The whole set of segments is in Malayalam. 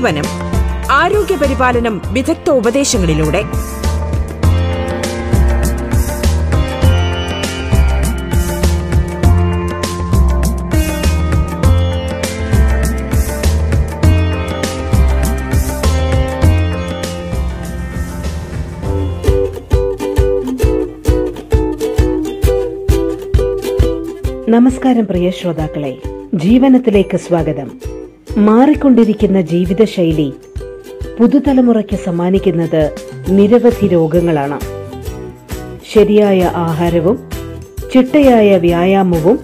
ജീവനം ആരോഗ്യ പരിപാലനം വിദഗ്ധ ഉപദേശങ്ങളിലൂടെ. നമസ്കാരം പ്രിയ ശ്രോതാക്കളെ. ജീവനത്തിലേക്ക് സ്വാഗതം. മാറിക്കൊണ്ടിരിക്കുന്ന ജീവിതശൈലി പുതുതലമുറയ്ക്ക് സമ്മാനിക്കുന്നത് നിരവധി രോഗങ്ങളാണ്. ശരിയായ ആഹാരവും ചിട്ടയായ വ്യായാമവും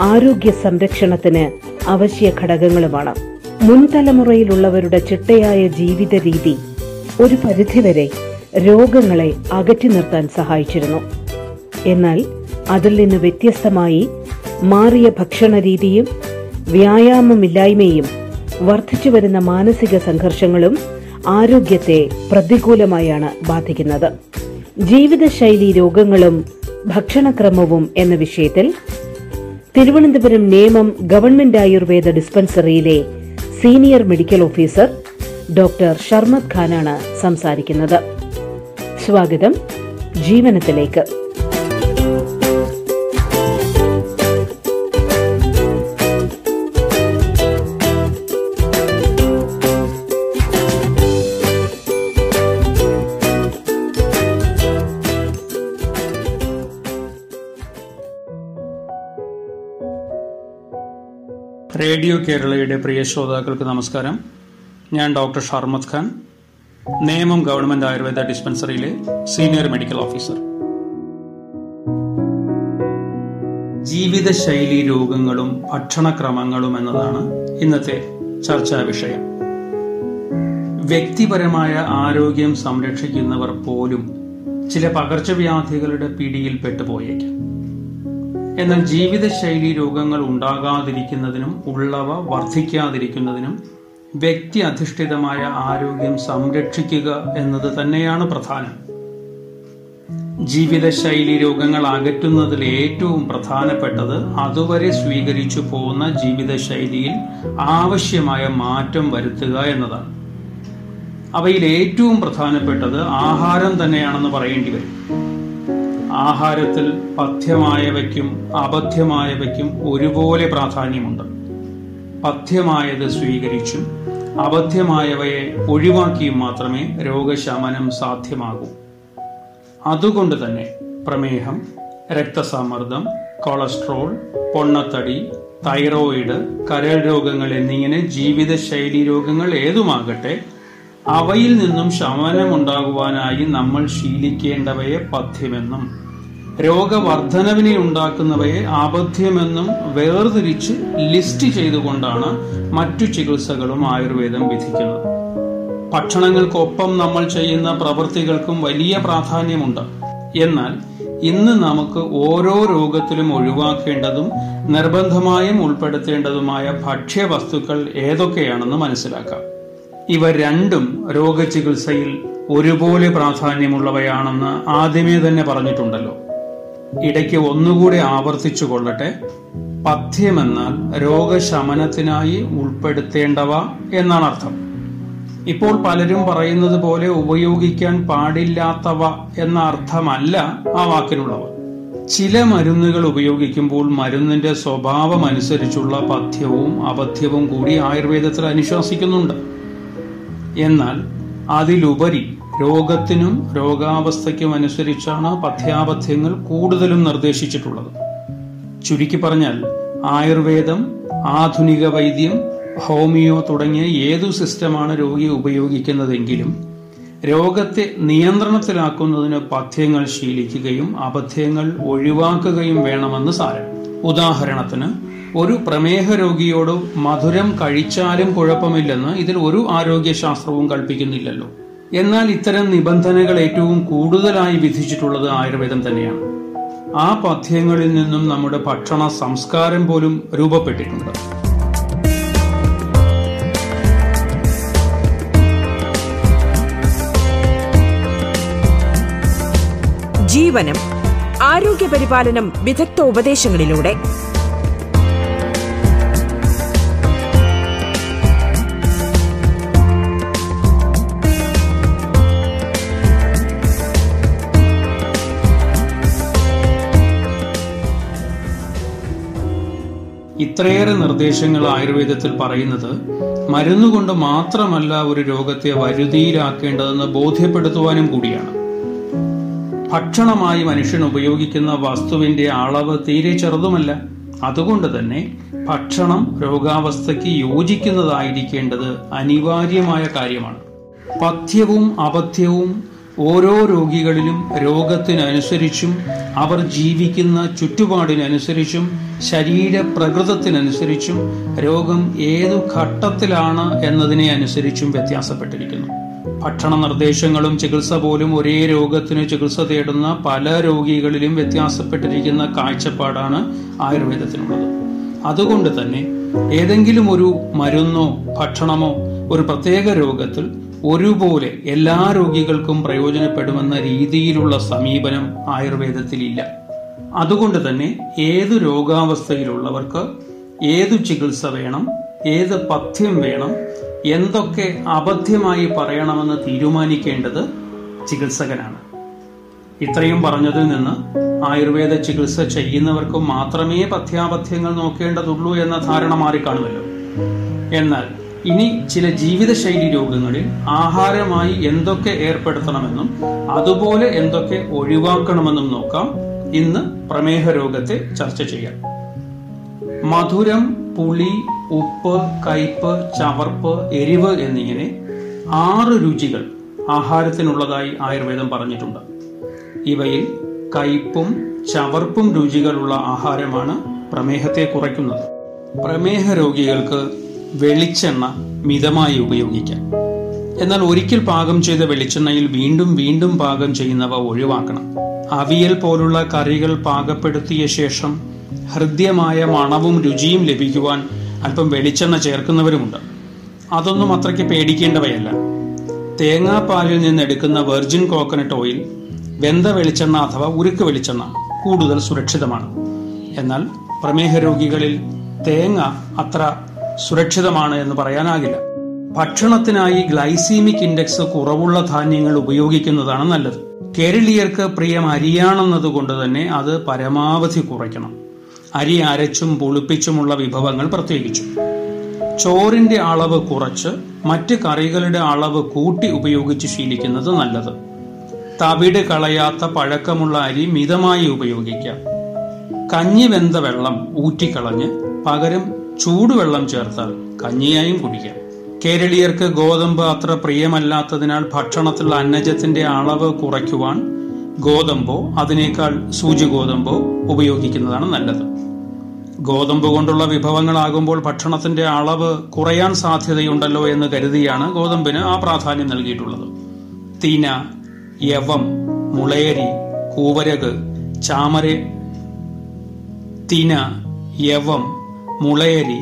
ആരോഗ്യ സംരക്ഷണത്തിന് അവശ്യ ഘടകങ്ങളുമാണ്. മുൻതലമുറയിലുള്ളവരുടെ ചിട്ടയായ ജീവിത രീതി ഒരു പരിധിവരെ രോഗങ്ങളെ അകറ്റി നിർത്താൻ സഹായിച്ചിരുന്നു. എന്നാൽ അതിൽ നിന്ന് വ്യത്യസ്തമായി മാറിയ ഭക്ഷണ രീതിയും വ്യായാമമില്ലായ്മയും വർദ്ധിച്ചു വരുന്ന മാനസിക സംഘർഷങ്ങളും ആരോഗ്യത്തെ പ്രതികൂലമായാണ് ബാധിക്കുന്നത്. ജീവിതശൈലി രോഗങ്ങളും ഭക്ഷണക്രമവും എന്ന വിഷയത്തിൽ Thiruvananthapuram Nemom government Ayurveda ഡിസ്പെൻസറിയിലെ senior medical officer doctor Sharmad ഖാനാണ് സംസാരിക്കുന്നത്. സ്വാഗതം ജീവനത്തിലേക്ക്. റേഡിയോ കേരളയുടെ പ്രിയ ശ്രോതാക്കൾക്ക് നമസ്കാരം. ഞാൻ ഡോക്ടർ ഷർമദ് ഖാൻ നേമം ഗവൺമെന്റ് ആയുർവേദ ഡിസ്പെൻസറിയിലെ സീനിയർ മെഡിക്കൽ ഓഫീസർ. ജീവിതശൈലി രോഗങ്ങളും ഭക്ഷണക്രമങ്ങളും എന്നതാണ് ഇന്നത്തെ ചർച്ചാ വിഷയം. വ്യക്തിപരമായ ആരോഗ്യം സംരക്ഷിക്കുന്നവർ പോലും ചില പകർച്ചവ്യാധികളുടെ പിടിയിൽ പെട്ടുപോയേക്കാം. എന്നാൽ ജീവിതശൈലി രോഗങ്ങൾ ഉണ്ടാകാതിരിക്കുന്നതിനും ഉള്ളവ വർദ്ധിക്കാതിരിക്കുന്നതിനും വ്യക്തി അധിഷ്ഠിതമായ ആരോഗ്യം സംരക്ഷിക്കുക എന്നത് തന്നെയാണ് പ്രധാനം. ജീവിതശൈലി രോഗങ്ങൾ അകറ്റുന്നതിൽ ഏറ്റവും പ്രധാനപ്പെട്ടത് അതുവരെ സ്വീകരിച്ചു പോകുന്ന ജീവിതശൈലിയിൽ ആവശ്യമായ മാറ്റം വരുത്തുക എന്നതാണ്. അവയിൽ ഏറ്റവും പ്രധാനപ്പെട്ടത് ആഹാരം തന്നെയാണെന്ന് പറയേണ്ടി വരും. ആഹാരത്തിൽ പഥ്യമായവയ്ക്കും അബദ്ധ്യമായവയ്ക്കും ഒരുപോലെ പ്രാധാന്യമുണ്ട്. പഥ്യമായത് സ്വീകരിച്ചും അബദ്ധ്യമായവയെ ഒഴിവാക്കിയും മാത്രമേ രോഗശമനം സാധ്യമാകൂ. അതുകൊണ്ട് തന്നെ പ്രമേഹം രക്തസമ്മർദ്ദം കൊളസ്ട്രോൾ പൊണ്ണത്തടി തൈറോയിഡ് കരൾ രോഗങ്ങൾ എന്നിങ്ങനെ ജീവിതശൈലി രോഗങ്ങൾ ഏതുമാകട്ടെ അവയിൽ നിന്നും ശമനമുണ്ടാകുവാനായി നമ്മൾ ശീലിക്കേണ്ടവയെ പഥ്യമെന്നും രോഗവർദ്ധനവിനെ ഉണ്ടാക്കുന്നവയെ ആപഥ്യമെന്നും വേർതിരിച്ച് ലിസ്റ്റ് ചെയ്തുകൊണ്ടാണ് മറ്റു ചികിത്സകളും ആയുർവേദം വിധിക്കുന്നത്. ഭക്ഷണങ്ങൾക്കൊപ്പം നമ്മൾ ചെയ്യുന്ന പ്രവൃത്തികൾക്കും വലിയ പ്രാധാന്യമുണ്ട്. എന്നാൽ ഇന്ന് നമുക്ക് ഓരോ രോഗത്തിലും ഒഴിവാക്കേണ്ടതും നിർബന്ധമായും ഉൾപ്പെടുത്തേണ്ടതുമായ ഭക്ഷ്യവസ്തുക്കൾ ഏതൊക്കെയാണെന്ന് മനസ്സിലാക്കാം. ഇവ രണ്ടും രോഗചികിത്സയിൽ ഒരുപോലെ പ്രാധാന്യമുള്ളവയാണെന്ന് ആദ്യമേ തന്നെ പറഞ്ഞിട്ടുണ്ടല്ലോ. ഇടയ്ക്ക് ഒന്നുകൂടി ആവർത്തിച്ചു കൊള്ളട്ടെ. പഥ്യമെന്നാൽ രോഗശമനത്തിനായി ഉൾപ്പെടുത്തേണ്ടവ എന്നാണ് അർത്ഥം. ഇപ്പോൾ പലരും പറയുന്നത് പോലെ ഉപയോഗിക്കാൻ പാടില്ലാത്തവ എന്ന അർത്ഥമല്ല ആ വാക്കിനുള്ളവ. ചില മരുന്നുകൾ ഉപയോഗിക്കുമ്പോൾ മരുന്നിന്റെ സ്വഭാവം അനുസരിച്ചുള്ള പഥ്യവും അപഥ്യവും കൂടി ആയുർവേദത്തിൽ അനുശാസിക്കുന്നുണ്ട്. എന്നാൽ അതിലുപരി രോഗത്തിനും രോഗാവസ്ഥയ്ക്കും അനുസരിച്ചാണ് പഥ്യാപഥ്യങ്ങൾ കൂടുതലും നിർദ്ദേശിച്ചിട്ടുള്ളത്. ചുരുക്കി പറഞ്ഞാൽ ആയുർവേദം ആധുനിക വൈദ്യം ഹോമിയോ തുടങ്ങിയ ഏതു സിസ്റ്റമാണ് രോഗി ഉപയോഗിക്കുന്നതെങ്കിലും രോഗത്തെ നിയന്ത്രണത്തിലാക്കുന്നതിന് പഥ്യങ്ങൾ ശീലിക്കുകയും അപഥ്യങ്ങൾ ഒഴിവാക്കുകയും വേണമെന്ന് സാരം. ഉദാഹരണത്തിന് ഒരു പ്രമേഹ രോഗിയോട് മധുരം കഴിച്ചാലും കുഴപ്പമില്ലെന്ന് ഇതിൽ ഒരു ആരോഗ്യശാസ്ത്രവും കൽപ്പിക്കുന്നില്ലല്ലോ. എന്നാൽ ഇത്തരം നിബന്ധനകൾ ഏറ്റവും കൂടുതലായി വിധിച്ചിട്ടുള്ളത് ആയുർവേദം തന്നെയാണ്. ആ പഥ്യങ്ങളിൽ നിന്നും നമ്മുടെ ഭക്ഷണ സംസ്കാരം പോലും രൂപപ്പെട്ടിട്ടുണ്ട്. ജീവനം ആരോഗ്യ പരിപാലനം വിദഗ്ധ ഉപദേശങ്ങളിലൂടെ ഇത്രയേറെ നിർദ്ദേശങ്ങൾ ആയുർവേദത്തിൽ പറയുന്നത് മരുന്നുകൊണ്ട് മാത്രമല്ല ഒരു രോഗത്തെ വരുതിയിലാക്കേണ്ടതെന്ന് ബോധ്യപ്പെടുത്തുവാനും കൂടിയാണ്. ഭക്ഷണമായി മനുഷ്യൻ ഉപയോഗിക്കുന്ന വസ്തുവിന്റെ അളവ് തീരെ ചെറുതുമല്ല. അതുകൊണ്ട് തന്നെ ഭക്ഷണം രോഗാവസ്ഥയ്ക്ക് യോജിക്കുന്നതായിരിക്കേണ്ടത് അനിവാര്യമായ കാര്യമാണ്. പഥ്യവും അപഥ്യവും ഓരോ രോഗികളിലും രോഗത്തിനനുസരിച്ചും അവർ ജീവിക്കുന്ന ചുറ്റുപാടിനനുസരിച്ചും ശരീര പ്രകൃതത്തിനനുസരിച്ചും രോഗം ഏതു ഘട്ടത്തിലാണ് എന്നതിനെ അനുസരിച്ചും വ്യത്യാസപ്പെട്ടിരിക്കുന്നു. ഭക്ഷണ നിർദ്ദേശങ്ങളും ചികിത്സ പോലും ഒരേ രോഗത്തിന് ചികിത്സ തേടുന്ന പല രോഗികളിലും വ്യത്യാസപ്പെട്ടിരിക്കുന്ന കാഴ്ചപ്പാടാണ് ആയുർവേദത്തിനുള്ളത്. അതുകൊണ്ട് തന്നെ ഏതെങ്കിലും ഒരു മരുന്നോ ഭക്ഷണമോ ഒരു പ്രത്യേക രോഗത്തിൽ ഒരുപോലെ എല്ലാ രോഗികൾക്കും പ്രയോജനപ്പെടുമെന്ന രീതിയിലുള്ള സമീപനം ആയുർവേദത്തിലില്ല. അതുകൊണ്ട് തന്നെ ഏത് രോഗാവസ്ഥയിലുള്ളവർക്ക് ഏതു ചികിത്സ വേണം ഏത് പഥ്യം വേണം എന്തൊക്കെ അബദ്ധ്യമായി പറയണമെന്ന് തീരുമാനിക്കേണ്ടത് ചികിത്സകനാണ്. ഇത്രയും പറഞ്ഞതിൽ നിന്ന് ആയുർവേദ ചികിത്സ ചെയ്യുന്നവർക്ക് മാത്രമേ പഥ്യാപഥ്യങ്ങൾ നോക്കേണ്ടതുള്ളൂ എന്ന ധാരണ മാറിക്കാണുമല്ലോ. എന്നാൽ ഇനി ചില ജീവിതശൈലി രോഗങ്ങളിൽ ആഹാരമായി എന്തൊക്കെ ഏർപ്പെടുത്തണമെന്നും അതുപോലെ എന്തൊക്കെ ഒഴിവാക്കണമെന്നും നോക്കാം. ഇന്ന് പ്രമേഹ രോഗത്തെ ചർച്ച ചെയ്യാം. മധുരം പുളി ഉപ്പ് കയ്പ് ചവർപ്പ് എരിവ് എന്നിങ്ങനെ ആറ് രുചികൾ ആഹാരത്തിനുള്ളതായി ആയുർവേദം പറഞ്ഞിട്ടുണ്ട്. ഇവയിൽ കയ്പും ചവർപ്പും രുചികളുള്ള ആഹാരമാണ് പ്രമേഹത്തെ കുറയ്ക്കുന്നത്. പ്രമേഹ രോഗികൾക്ക് വെളിച്ചെണ്ണ മിതമായി ഉപയോഗിക്കാം. എന്നാൽ ഒരിക്കൽ പാകം ചെയ്ത വെളിച്ചെണ്ണയിൽ വീണ്ടും വീണ്ടും പാകം ചെയ്യുന്നവ ഒഴിവാക്കണം. അവിയൽ പോലുള്ള കറികൾ പാകപ്പെടുത്തിയ ശേഷം ഹൃദ്യമായ മണവും രുചിയും ലഭിക്കുവാൻ അല്പം വെളിച്ചെണ്ണ ചേർക്കുന്നവരുമുണ്ട്. അതൊന്നും അത്രയ്ക്ക് പേടിക്കേണ്ടവയല്ല. തേങ്ങാപ്പാലിൽ നിന്നെടുക്കുന്ന വെർജിൻ കോക്കനട്ട് ഓയിൽ വെന്ത വെളിച്ചെണ്ണ അഥവാ ഉരുക്ക് വെളിച്ചെണ്ണ കൂടുതൽ സുരക്ഷിതമാണ്. എന്നാൽ പ്രമേഹ രോഗികളിൽ തേങ്ങ അത്ര സുരക്ഷിതമാണ് എന്ന് പറയാനാകില്ല. ഭക്ഷണത്തിനായി ഗ്ലൈസീമിക് ഇൻഡെക്സ് കുറവുള്ള ധാന്യങ്ങൾ ഉപയോഗിക്കുന്നതാണ് നല്ലത്. കേരളീയർക്ക് പ്രിയം അരിയാണെന്നതുകൊണ്ട് തന്നെ അത് പരമാവധി കുറയ്ക്കണം. അരി അരച്ചും പുളിപ്പിച്ചുമുള്ള വിഭവങ്ങൾ പ്രത്യേകിച്ചും. ചോറിന്റെ അളവ് കുറച്ച് മറ്റ് കറികളുടെ അളവ് കൂട്ടി ഉപയോഗിച്ച് ശീലിക്കുന്നത് നല്ലത്. തവിട് കളയാത്ത പഴക്കമുള്ള അരി മിതമായി ഉപയോഗിക്കാം. കഞ്ഞി വെന്ത വെള്ളം ഊറ്റിക്കളഞ്ഞ് പകരം ചൂടുവെള്ളം ചേർത്താൽ കഞ്ഞിയായും കുടിക്കാം. കേരളീയർക്ക് ഗോതമ്പ് അത്ര പ്രിയമല്ലാത്തതിനാൽ ഭക്ഷണത്തിലുള്ള അന്നജത്തിന്റെ അളവ് കുറയ്ക്കുവാൻ ഗോതമ്പോ അതിനേക്കാൾ സൂചി ഗോതമ്പോ ഉപയോഗിക്കുന്നതാണ് നല്ലത്. ഗോതമ്പ് കൊണ്ടുള്ള വിഭവങ്ങളാകുമ്പോൾ ഭക്ഷണത്തിന്റെ അളവ് കുറയാൻ സാധ്യതയുണ്ടല്ലോ എന്ന് കരുതിയാണ് ഗോതമ്പിന് ആ പ്രാധാന്യം നൽകിയിട്ടുള്ളത്. തീന യവം മുളയരി കൂവരക് ചാമര തീന യവം മുളയരി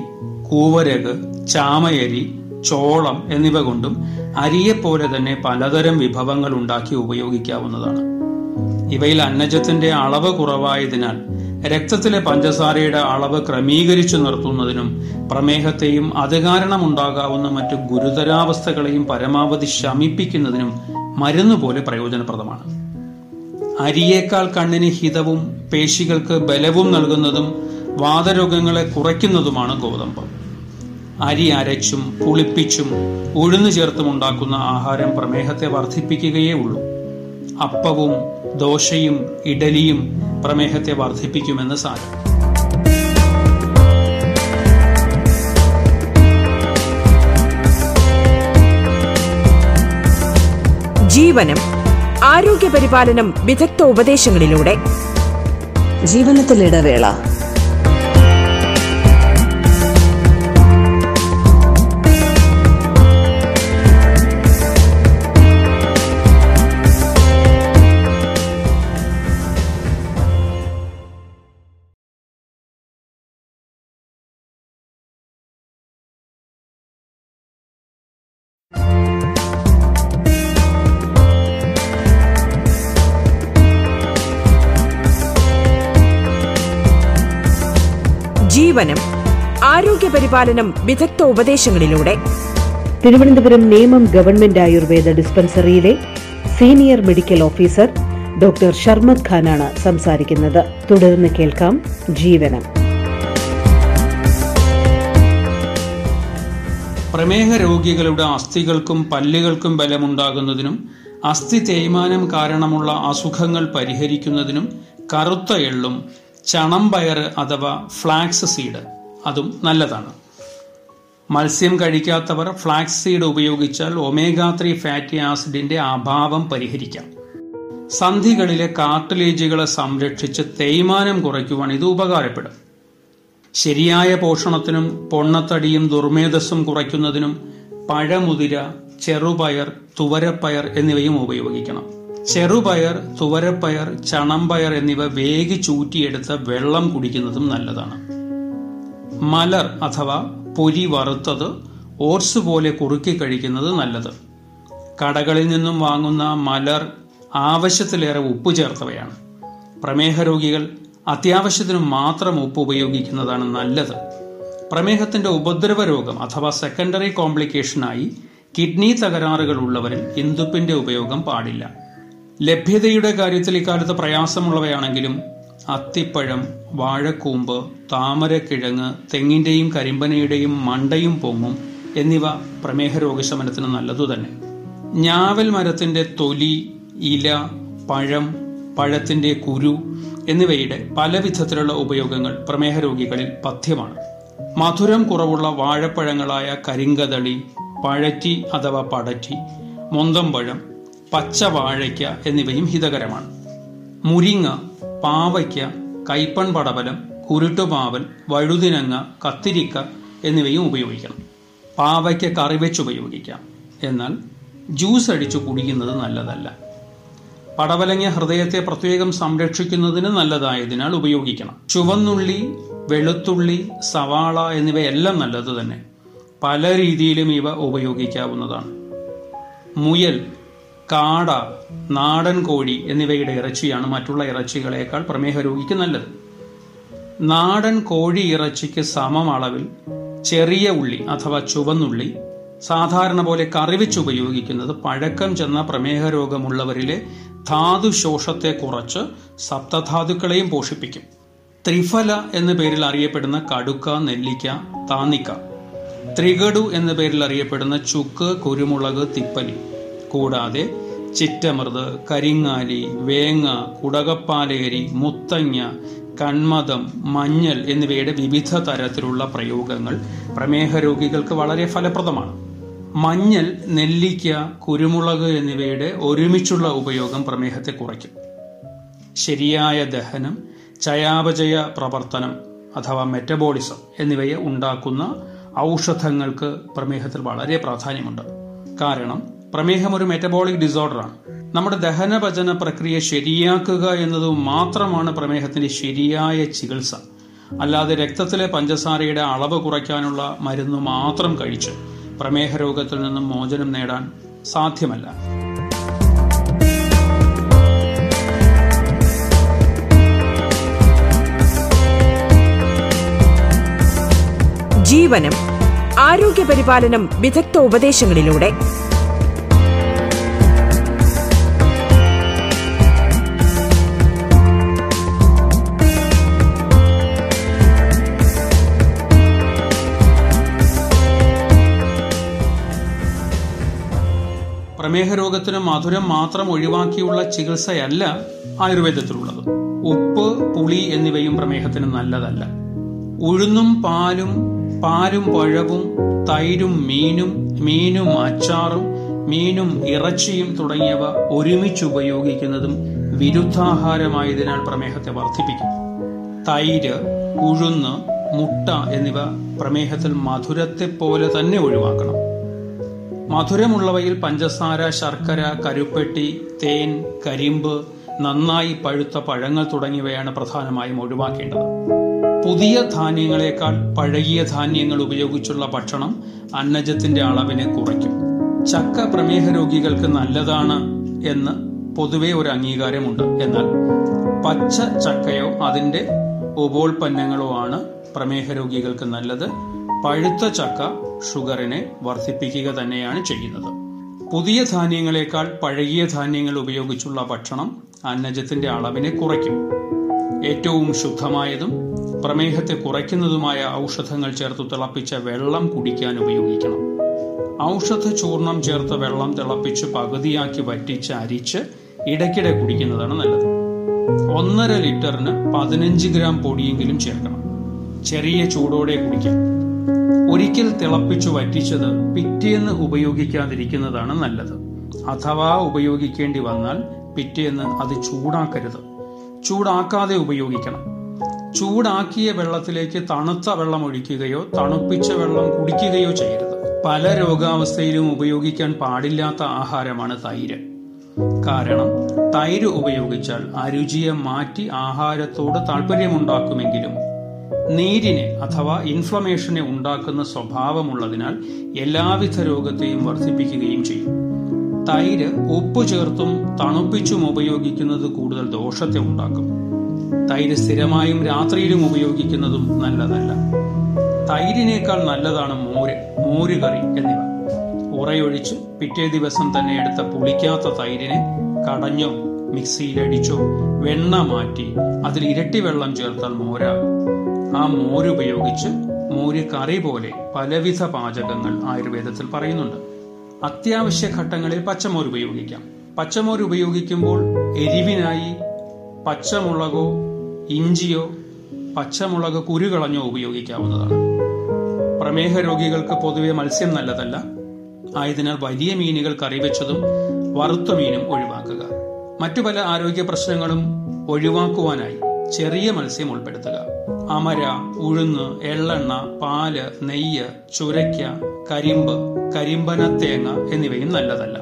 കൂവരക് ചാമയരി ചോളം എന്നിവ കൊണ്ടും അരിയെപ്പോലെ തന്നെ പലതരം വിഭവങ്ങൾ ഉണ്ടാക്കി ഉപയോഗിക്കാവുന്നതാണ്. ഇവയിൽ അന്നജത്തിന്റെ അളവ് കുറവായതിനാൽ രക്തത്തിലെ പഞ്ചസാരയുടെ അളവ് ക്രമീകരിച്ചു നിർത്തുന്നതിനും പ്രമേഹത്തെയും അത് കാരണമുണ്ടാകാവുന്ന മറ്റു ഗുരുതരാവസ്ഥകളെയും പരമാവധി ശമിപ്പിക്കുന്നതിനും മരുന്ന് പോലെ പ്രയോജനപ്രദമാണ്. അരിയേക്കാൾ കണ്ണിന് ഹിതവും പേശികൾക്ക് ബലവും നൽകുന്നതും വാതരോഗങ്ങളെ കുറയ്ക്കുന്നതുമാണ് ഗോതമ്പ്. അരി അരച്ചും പുളിപ്പിച്ചും ഉഴുന്നു ചേർത്തും ഉണ്ടാക്കുന്ന ആഹാരം പ്രമേഹത്തെ വർദ്ധിപ്പിക്കുകയേ ഉള്ളൂ. അപ്പവും ദോശയും ഇഡലിയും പ്രമേഹത്തെ വർദ്ധിപ്പിക്കുമെന്ന് സാരം. ജീവനം ആരോഗ്യ പരിപാലനം വിദഗ്ധ ഉപദേശങ്ങളിലൂടെ. ജീവനത്തിൽ ജീവനം ആരോഗ്യപരിപാലനം വിദഗ്ധ ഉപദേശങ്ങളിലൂടെ. Thiruvananthapuram Nemom government Ayurveda ഡിസ്പെൻസറിയിലെ senior medical officer doctor Sharmad ഖാനാണ് സംസാരിക്കുന്നത്. തുടർന്ന് കേൾക്കാം ജീവനം. പ്രമേഹ രോഗികളുടെ അസ്ഥികൾക്കും പല്ലുകൾക്കും ബലമുണ്ടാകുന്നതിനും അസ്ഥി തേയ്മാനം കാരണമുള്ള അസുഖങ്ങൾ പരിഹരിക്കുന്നതിനും കറുത്ത എള്ളും ചണം പയർ അഥവാ ഫ്ലാക്സ് സീഡ് അതും നല്ലതാണ്. മത്സ്യം കഴിക്കാത്തവർ ഫ്ലാക്സ് സീഡ് ഉപയോഗിച്ചാൽ ഒമേഗ ത്രീ ഫാറ്റി ആസിഡിന്റെ അഭാവം പരിഹരിക്കാം. സന്ധികളിലെ കാർട്ടിലേജുകളെ സംരക്ഷിച്ച് തേയ്മാനം കുറയ്ക്കുവാൻ ഇത് ഉപകാരപ്പെടും. ശരിയായ പോഷണത്തിനും പൊണ്ണത്തടിയും ദുർമേധസ്സും കുറയ്ക്കുന്നതിനും പഴമുതിര ചെറുപയർ തുവരപ്പയർ എന്നിവയും ഉപയോഗിക്കണം. ചെറുപയർ തുവരപ്പയർ ചണംപയർ എന്നിവ വേഗി ചൂറ്റിയെടുത്ത് വെള്ളം കുടിക്കുന്നതും നല്ലതാണ്. മലർ അഥവാ പൊരി വറുത്തത് ഓട്സ് പോലെ കുറുക്കി കഴിക്കുന്നത് നല്ലത്. കടകളിൽ നിന്നും വാങ്ങുന്ന മലർ ആവശ്യത്തിലേറെ ഉപ്പ് ചേർത്തവയാണ്. പ്രമേഹ രോഗികൾ അത്യാവശ്യത്തിന് മാത്രം ഉപ്പ് ഉപയോഗിക്കുന്നതാണ് നല്ലത്. പ്രമേഹത്തിന്റെ ഉപദ്രവ രോഗം അഥവാ സെക്കൻഡറി കോംപ്ലിക്കേഷനായി കിഡ്നി തകരാറുകൾ ഉള്ളവരിൽ ഇന്ദുപ്പിന്റെ ഉപയോഗം പാടില്ല. ലഭ്യതയുടെ കാര്യത്തിൽ ഇക്കാലത്ത് പ്രയാസമുള്ളവയാണെങ്കിലും അത്തിപ്പഴം വാഴക്കൂമ്പ് താമരക്കിഴങ്ങ് തെങ്ങിന്റെയും കരിമ്പനയുടെയും മണ്ടയും പൊങ്ങും എന്നിവ പ്രമേഹ രോഗശമനത്തിന് നല്ലതു തന്നെ ഞാവൽ മരത്തിന്റെ തൊലി ഇല പഴം പഴത്തിന്റെ കുരു എന്നിവയുടെ പല വിധത്തിലുള്ള ഉപയോഗങ്ങൾ പ്രമേഹ രോഗികളിൽ പഥ്യമാണ്. മധുരം കുറവുള്ള വാഴപ്പഴങ്ങളായ കരിങ്കതളി പഴറ്റി അഥവാ പടറ്റി മൊന്തം പച്ച വാഴയ്ക്ക എന്നിവയും ഹിതകരമാണ്. മുരിങ്ങ പാവയ്ക്ക കൈപ്പൺ പടവലം കുരുട്ടുപാവൽ വഴുതിനങ്ങ കത്തിരിക്ക എന്നിവയും ഉപയോഗിക്കണം. പാവയ്ക്ക കറി വെച്ച് ഉപയോഗിക്കാം. എന്നാൽ ജ്യൂസ് അടിച്ചു കുടിക്കുന്നത് നല്ലതല്ല. പടവലങ്ങ ഹൃദയത്തെ പ്രത്യേകം സംരക്ഷിക്കുന്നതിന് നല്ലതായതിനാൽ ഉപയോഗിക്കണം. ചുവന്നുള്ളി വെളുത്തുള്ളി സവാള എന്നിവയെല്ലാം നല്ലത് തന്നെ. പല രീതിയിലും ഇവ ഉപയോഗിക്കാവുന്നതാണ്. മുയൽ കാട നാടൻ കോഴി എന്നിവയുടെ ഇറച്ചിയാണ് മറ്റുള്ള ഇറച്ചികളേക്കാൾ പ്രമേഹ രോഗിക്ക് നല്ലത്. നാടൻ കോഴി ഇറച്ചിക്ക് സമം അളവിൽ ചെറിയ ഉള്ളി അഥവാ ചുവന്നുള്ളി സാധാരണ പോലെ കറിവെച്ച് ഉപയോഗിക്കുന്നത് പഴക്കം ചെന്ന പ്രമേഹ രോഗമുള്ളവരിലെ ധാതു ശോഷത്തെ കുറച്ച് സപ്തധാതുക്കളെയും പോഷിപ്പിക്കും. ത്രിഫല എന്ന പേരിൽ അറിയപ്പെടുന്ന കടുക്ക നെല്ലിക്ക താന്നിക്ക. ത്രികടു എന്ന പേരിൽ അറിയപ്പെടുന്ന ചുക്ക് കുരുമുളക് തിപ്പലി. കൂടാതെ ചിറ്റമൃത് കരിങ്ങാലി വേങ്ങ കുടകപ്പാലേരി മുത്തങ്ങ കൺമതം മഞ്ഞൾ എന്നിവയുടെ വിവിധ തരത്തിലുള്ള പ്രയോഗങ്ങൾ പ്രമേഹ രോഗികൾക്ക് വളരെ ഫലപ്രദമാണ്. മഞ്ഞൾ നെല്ലിക്ക കുരുമുളക് എന്നിവയുടെ ഒരുമിച്ചുള്ള ഉപയോഗം പ്രമേഹത്തെ കുറയ്ക്കും. ശരിയായ ദഹനം ചയാപചയ പ്രവർത്തനം അഥവാ മെറ്റബോളിസം എന്നിവയെ ഉണ്ടാക്കുന്ന ഔഷധങ്ങൾക്ക് പ്രമേഹത്തിൽ വളരെ പ്രാധാന്യമുണ്ട്. കാരണം പ്രമേഹം ഒരു മെറ്റബോളിക് ഡിസോർഡറാണ് നമ്മുടെ ദഹനപചന പ്രക്രിയ ശരിയാക്കുക എന്നത് മാത്രമാണ് പ്രമേഹത്തിന്റെ ശരിയായ ചികിത്സ. അല്ലാതെ രക്തത്തിലെ പഞ്ചസാരയുടെ അളവ് കുറയ്ക്കാനുള്ള മരുന്ന് മാത്രം കഴിച്ച് പ്രമേഹ രോഗത്തിൽ നിന്നും മോചനം നേടാൻ സാധ്യമല്ല. ജീവനം ആരോഗ്യപരിപാലനം വിദഗ്ധ ഉപദേശങ്ങളിലൂടെ പ്രമേഹ രോഗത്തിന് മധുരം മാത്രം ഒഴിവാക്കിയുള്ള ചികിത്സയല്ല ആയുർവേദത്തിലുള്ളത്. ഉപ്പ് പുളി എന്നിവയും പ്രമേഹത്തിന് നല്ലതല്ല. ഉഴുന്നും പാലും പാലും പഴവും തൈരും മീനും മീനും അച്ചാറും മീനും ഇറച്ചിയും തുടങ്ങിയവ ഒരുമിച്ച് ഉപയോഗിക്കുന്നതും വിരുദ്ധാഹാരമായതിനാൽ പ്രമേഹത്തെ വർദ്ധിപ്പിക്കും. തൈര് ഉഴുന്ന് മുട്ട എന്നിവ പ്രമേഹത്തിൽ മധുരത്തെ പോലെ തന്നെ ഒഴിവാക്കണം. മധുരമുള്ളവയിൽ പഞ്ചസാര ശർക്കര കരുപ്പെട്ടി തേൻ കരിമ്പ് നന്നായി പഴുത്ത പഴങ്ങൾ തുടങ്ങിയവയാണ് പ്രധാനമായും ഒഴിവാക്കേണ്ടത്. പുതിയ ധാന്യങ്ങളെക്കാൾ പഴകിയ ധാന്യങ്ങൾ ഉപയോഗിച്ചുള്ള ഭക്ഷണം അന്നജത്തിന്റെ അളവിനെ കുറയ്ക്കും. ചക്ക പ്രമേഹ രോഗികൾക്ക് നല്ലതാണ് എന്ന് പൊതുവെ ഒരു അംഗീകാരമുണ്ട്. എന്നാൽ പച്ച ചക്കയോ അതിന്റെ ഉപോൽപ്പന്നങ്ങളോ ആണ് പ്രമേഹ രോഗികൾക്ക് നല്ലത്. പഴുത്ത ചക്ക ഷുഗറിനെ വർദ്ധിപ്പിക്കുക തന്നെയാണ് ചെയ്യുന്നത്. പുതിയ ധാന്യങ്ങളെക്കാൾ പഴകിയ ധാന്യങ്ങൾ ഉപയോഗിച്ചുള്ള ഭക്ഷണം അന്നജത്തിന്റെ അളവിനെ കുറയ്ക്കും. ഏറ്റവും ശുദ്ധമായതും പ്രമേഹത്തെ കുറയ്ക്കുന്നതുമായ ഔഷധങ്ങൾ ചേർത്ത് തിളപ്പിച്ച വെള്ളം കുടിക്കാൻ ഉപയോഗിക്കണം. ഔഷധ ചൂർണം ചേർത്ത വെള്ളം തിളപ്പിച്ച് പകുതിയാക്കി വറ്റിച്ച് അരിച്ച് ഇടയ്ക്കിടെ കുടിക്കുന്നതാണ് നല്ലത്. ഒന്നര ലിറ്ററിന് പതിനഞ്ച് ഗ്രാം പൊടിയെങ്കിലും ചേർക്കണം. ചെറിയ ചൂടോടെ കുടിക്കാം. ഒരിക്കൽ തിളപ്പിച്ചു വറ്റിച്ചത് പിറ്റേന്ന് ഉപയോഗിക്കാതിരിക്കുന്നതാണ് നല്ലത്. അഥവാ ഉപയോഗിക്കേണ്ടി വന്നാൽ പിറ്റേന്ന് അത് ചൂടാക്കരുത്. ചൂടാക്കാതെ ഉപയോഗിക്കണം. ചൂടാക്കിയ വെള്ളത്തിലേക്ക് തണുത്ത വെള്ളം ഒഴിക്കുകയോ തണുപ്പിച്ച വെള്ളം കുടിക്കുകയോ ചെയ്യരുത്. പല രോഗാവസ്ഥയിലും ഉപയോഗിക്കാൻ പാടില്ലാത്ത ആഹാരമാണ് തൈര്. കാരണം തൈര് ഉപയോഗിച്ചാൽ അരുചിയെ മാറ്റി ആഹാരത്തോട് താല്പര്യമുണ്ടാക്കുമെങ്കിലും നീരിനെ അഥവാ ഇൻഫ്ലമേഷനെ ഉണ്ടാക്കുന്ന സ്വഭാവമുള്ളതിനാൽ എല്ലാവിധ രോഗത്തെയും വർദ്ധിപ്പിക്കുകയും ചെയ്യും. തൈര് ഉപ്പ് ചേർത്തും തണുപ്പിച്ചും ഉപയോഗിക്കുന്നത് കൂടുതൽ ദോഷത്തെ ഉണ്ടാക്കും. തൈര് സ്ഥിരമായും രാത്രിയിലും ഉപയോഗിക്കുന്നതും നല്ലതല്ല. തൈരിനേക്കാൾ നല്ലതാണ് മോര് മോര് കറി എന്നിവ. ഉറയൊഴിച്ച് പിറ്റേ ദിവസം തന്നെ എടുത്ത പുളിക്കാത്ത തൈരിനെ കടഞ്ഞോ മിക്സിയിലടിച്ചോ വെണ്ണ മാറ്റി അതിൽ ഇരട്ടി വെള്ളം ചേർത്താൽ മോരാകും. ആ മോരുപയോഗിച്ച് മോര് കറി പോലെ പലവിധ പാചകങ്ങൾ ആയുർവേദത്തിൽ പറയുന്നുണ്ട്. അത്യാവശ്യ ഘട്ടങ്ങളിൽ പച്ചമോര് ഉപയോഗിക്കാം. പച്ചമോര് ഉപയോഗിക്കുമ്പോൾ എരിവിനായി പച്ചമുളകോ ഇഞ്ചിയോ പച്ചമുളക് കുരുകളഞ്ഞോ ഉപയോഗിക്കാവുന്നതാണ്. പ്രമേഹ രോഗികൾക്ക് പൊതുവെ മത്സ്യം നല്ലതല്ല. ആയതിനാൽ വലിയ മീനുകൾ കറിവെച്ചതും വറുത്ത മീനും ഒഴിവാക്കുക. മറ്റു പല ആരോഗ്യ പ്രശ്നങ്ങളും ഒഴിവാക്കുവാനായി ചെറിയ മത്സ്യം ഉൾപ്പെടുത്തുക. അമര ഉഴുന്ന് എള്ളെണ്ണ പാൽ നെയ്യ് ചുരയ്ക്ക കരിമ്പ് കരിമ്പന തേങ്ങ എന്നിവയും നല്ലതല്ല.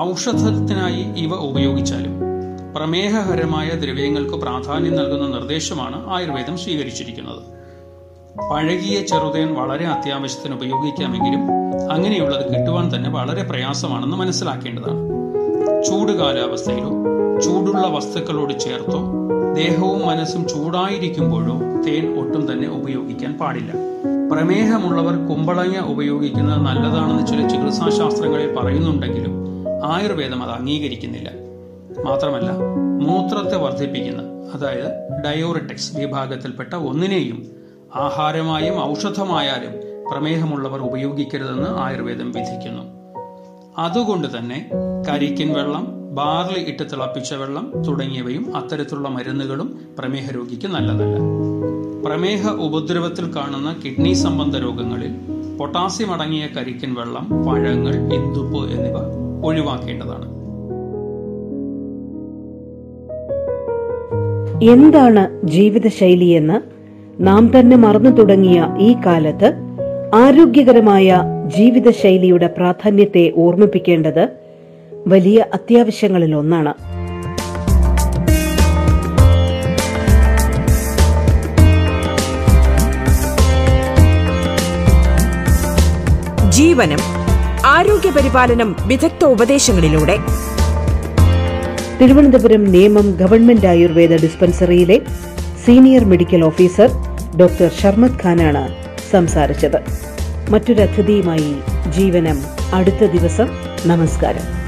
ഔഷധത്തിനായി ഇവ ഉപയോഗിച്ചാലും പ്രമേഹകരമായ ദ്രവ്യങ്ങൾക്ക് പ്രാധാന്യം നൽകുന്ന നിർദ്ദേശമാണ് ആയുർവേദം സ്വീകരിച്ചിരിക്കുന്നത്. പഴകിയ ചെറുതേൻ വളരെ അത്യാവശ്യത്തിന് ഉപയോഗിക്കാമെങ്കിലും അങ്ങനെയുള്ളത് കിട്ടുവാൻ തന്നെ വളരെ പ്രയാസമാണെന്ന് മനസ്സിലാക്കേണ്ടതാണ്. ചൂട് കാലാവസ്ഥയിലോ ചൂടുള്ള വസ്തുക്കളോട് ചേർത്തോ ദേഹവും മനസ്സും ചൂടായിരിക്കുമ്പോഴോ തേൻ ഒട്ടും തന്നെ ഉപയോഗിക്കാൻ പാടില്ല. പ്രമേഹമുള്ളവർ കുമ്പളങ്ങ ഉപയോഗിക്കുന്നത് നല്ലതാണെന്ന് ചില ചികിത്സാശാസ്ത്രങ്ങളിൽ പറയുന്നുണ്ടെങ്കിലും ആയുർവേദം അത് അംഗീകരിക്കുന്നില്ല. മാത്രമല്ല മൂത്രത്തെ വർദ്ധിപ്പിക്കുന്ന അതായത് ഡയോറിറ്റിക്സ് വിഭാഗത്തിൽപ്പെട്ട ഒന്നിനെയും ആഹാരമായും ഔഷധമായാലും പ്രമേഹമുള്ളവർ ഉപയോഗിക്കരുതെന്ന് ആയുർവേദം വിധിക്കുന്നു. അതുകൊണ്ട് തന്നെ കരിക്കിൻ വെള്ളം ബാർലി ഇട്ട് തിളപ്പിച്ച വെള്ളം തുടങ്ങിയവയും അത്തരത്തിലുള്ള മരുന്നുകളും പ്രമേഹ രോഗിക്ക് നല്ലതല്ല. പ്രമേഹ ഉപദ്രവത്തിൽ കാണുന്ന കിഡ്നി സംബന്ധ രോഗങ്ങളിൽ പൊട്ടാസ്യം അടങ്ങിയ കരിക്കൻ വെള്ളം പഴങ്ങൾ ഇന്ദുപ്പ് എന്നിവ ഒഴിവാക്കേണ്ടതാണ്. എന്താണ് ജീവിതശൈലിയെന്ന് നാം തന്നെ മറന്നു തുടങ്ങിയ ഈ കാലത്ത് ആരോഗ്യകരമായ ജീവിതശൈലിയുടെ പ്രാധാന്യത്തെ ഓർമ്മിപ്പിക്കേണ്ടത് വലിയ അത്യാവശ്യങ്ങളിൽ ഒന്നാണ് ജീവനം ആരോഗ്യപരിപാലനം വിദഗ്ധ ഉപദേശങ്ങളിലൂടെ. Thiruvananthapuram Nemom government Ayurveda ഡിസ്പെൻസറിയിലെ senior medical officer doctor Sharmad ഖാനാണ് സംസാരിച്ചത്. മറ്റൊരു അതിഥിയുമായി ജീവനം അടുത്ത ദിവസം. നമസ്കാരം.